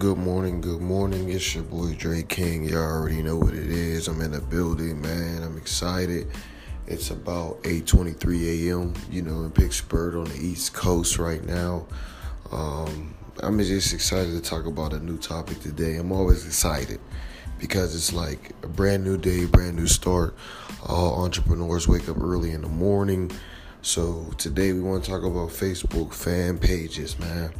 Good morning, good morning. It's your boy Dre King. Y'all already know what it is. I'm in the building, man. I'm excited. It's about 8:23 a.m. You know, in Pittsburgh on the East Coast right now. Um, I'm just excited to talk about a new topic today. I'm always excited because it's like a brand new day, brand new start. All entrepreneurs wake up early in the morning. So today we want to talk about Facebook fan pages, man.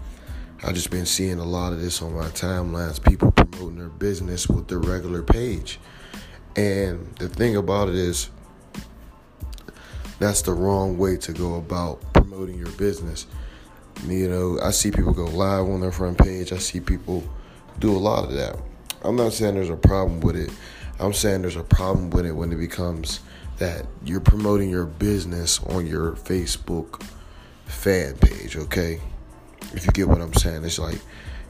I've just been seeing a lot of this on my timelines. People promoting their business with their regular page. And the thing about it is, that's the wrong way to go about promoting your business. You know, I see people go live on their front page. I see people do a lot of that. I'm not saying there's a problem with it. I'm saying there's a problem with it when it becomes that you're promoting your business on your Facebook fan page, okay? If you get what I'm saying, it's like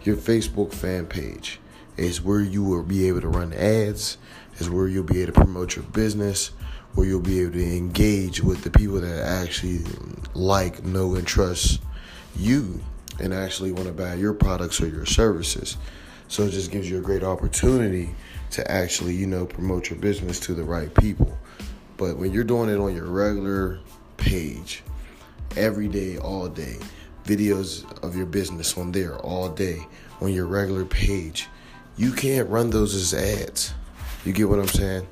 your Facebook fan page is where you will be able to run ads, is where you'll be able to promote your business, where you'll be able to engage with the people that actually like, know, and trust you and actually want to buy your products or your services. So it just gives you a great opportunity to actually, you know, promote your business to the right people. But when you're doing it on your regular page, every day, all day, videos of your business on there all day on your regular page. You can't run those as ads. You get what I'm saying?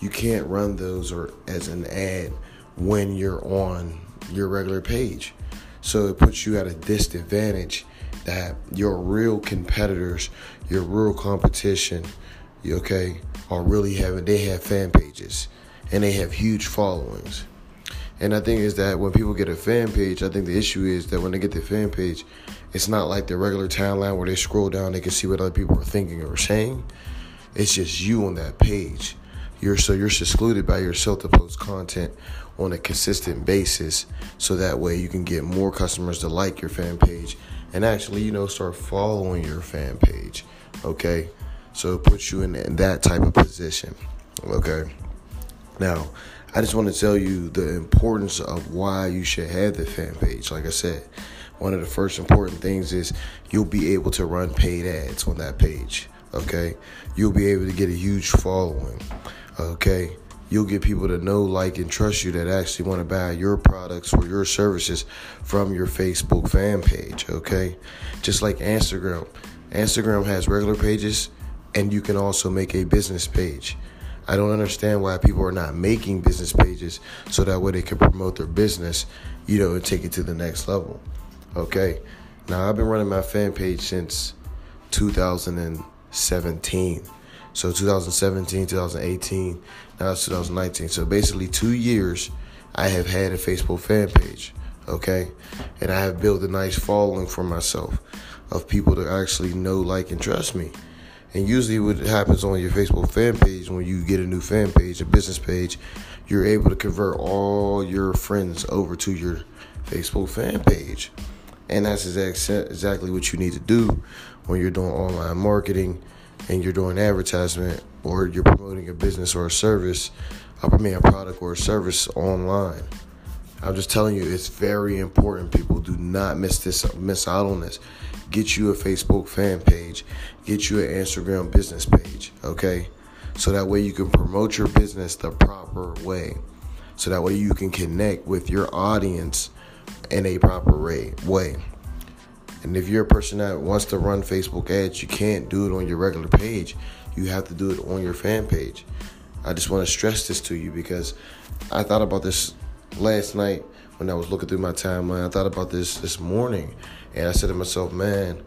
You can't run those or as an ad when you're on your regular page. So it puts you at a disadvantage that your real competitors, your real competition, okay, are really having they have fan pages and they have huge followings. And I think is that when people get a fan page, I think the issue is that when they get the fan page, it's not like the regular timeline where they scroll down, they can see what other people are thinking or saying. It's just you on that page. You're so you're secluded by yourself to post content on a consistent basis, so that way you can get more customers to like your fan page and actually, you know, start following your fan page. Okay, so it puts you in that type of position. Okay, now I just want to tell you the importance of why you should have the fan page. Like I said, one of the first important things is you'll be able to run paid ads on that page. Okay, you'll be able to get a huge following. Okay, you'll get people to know, like, and trust you that actually want to buy your products or your services from your Facebook fan page. Okay, just like Instagram. Instagram has regular pages, and you can also make a business page. I don't understand why people are not making business pages so that way they can promote their business, you know, and take it to the next level. Okay. Now, I've been running my fan page since 2017. So 2017, 2018, now it's 2019. So basically, two years I have had a Facebook fan page. Okay. And I have built a nice following for myself of people to actually know, like, and trust me. And usually, what happens on your Facebook fan page when you get a new fan page, a business page, you're able to convert all your friends over to your Facebook fan page. And that's exactly what you need to do when you're doing online marketing and you're doing advertisement or you're promoting a business or a service, I mean, a product or a service online. I'm just telling you, it's very important. People do not miss this, miss out on this. Get you a Facebook fan page, get you an Instagram business page, okay? So that way you can promote your business the proper way. So that way you can connect with your audience in a proper way. And if you're a person that wants to run Facebook ads, you can't do it on your regular page. You have to do it on your fan page. I just want to stress this to you because I thought about this last night when I was looking through my timeline. I thought about this this morning, and I said to myself, "Man,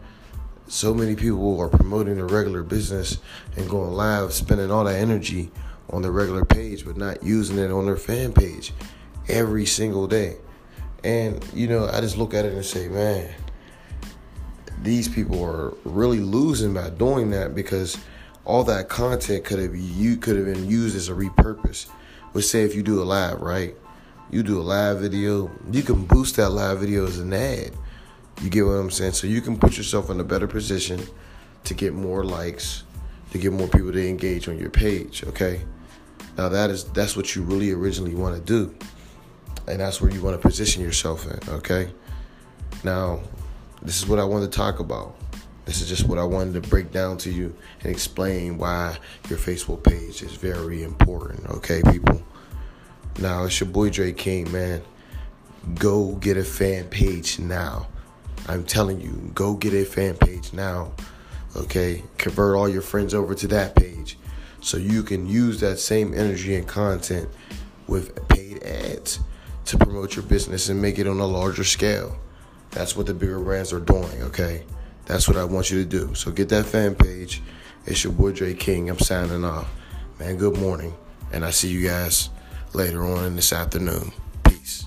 so many people are promoting their regular business and going live, spending all that energy on the regular page, but not using it on their fan page every single day." And you know, I just look at it and say, "Man." These people are really losing by doing that because all that content could have you could have been used as a repurpose. Let's say if you do a live, right? You do a live video, you can boost that live video as an ad. You get what I'm saying? So you can put yourself in a better position to get more likes, to get more people to engage on your page, okay? Now that is that's what you really originally want to do. And that's where you want to position yourself in, okay? Now, this is what I wanted to talk about. This is just what I wanted to break down to you and explain why your Facebook page is very important. Okay, people. Now it's your boy Dre King, man. Go get a fan page now. I'm telling you, go get a fan page now. Okay, convert all your friends over to that page so you can use that same energy and content with paid ads to promote your business and make it on a larger scale. That's what the bigger brands are doing, okay? That's what I want you to do. So get that fan page. It's your boy Dre King. I'm signing off. Man, good morning. And I see you guys later on this afternoon. Peace.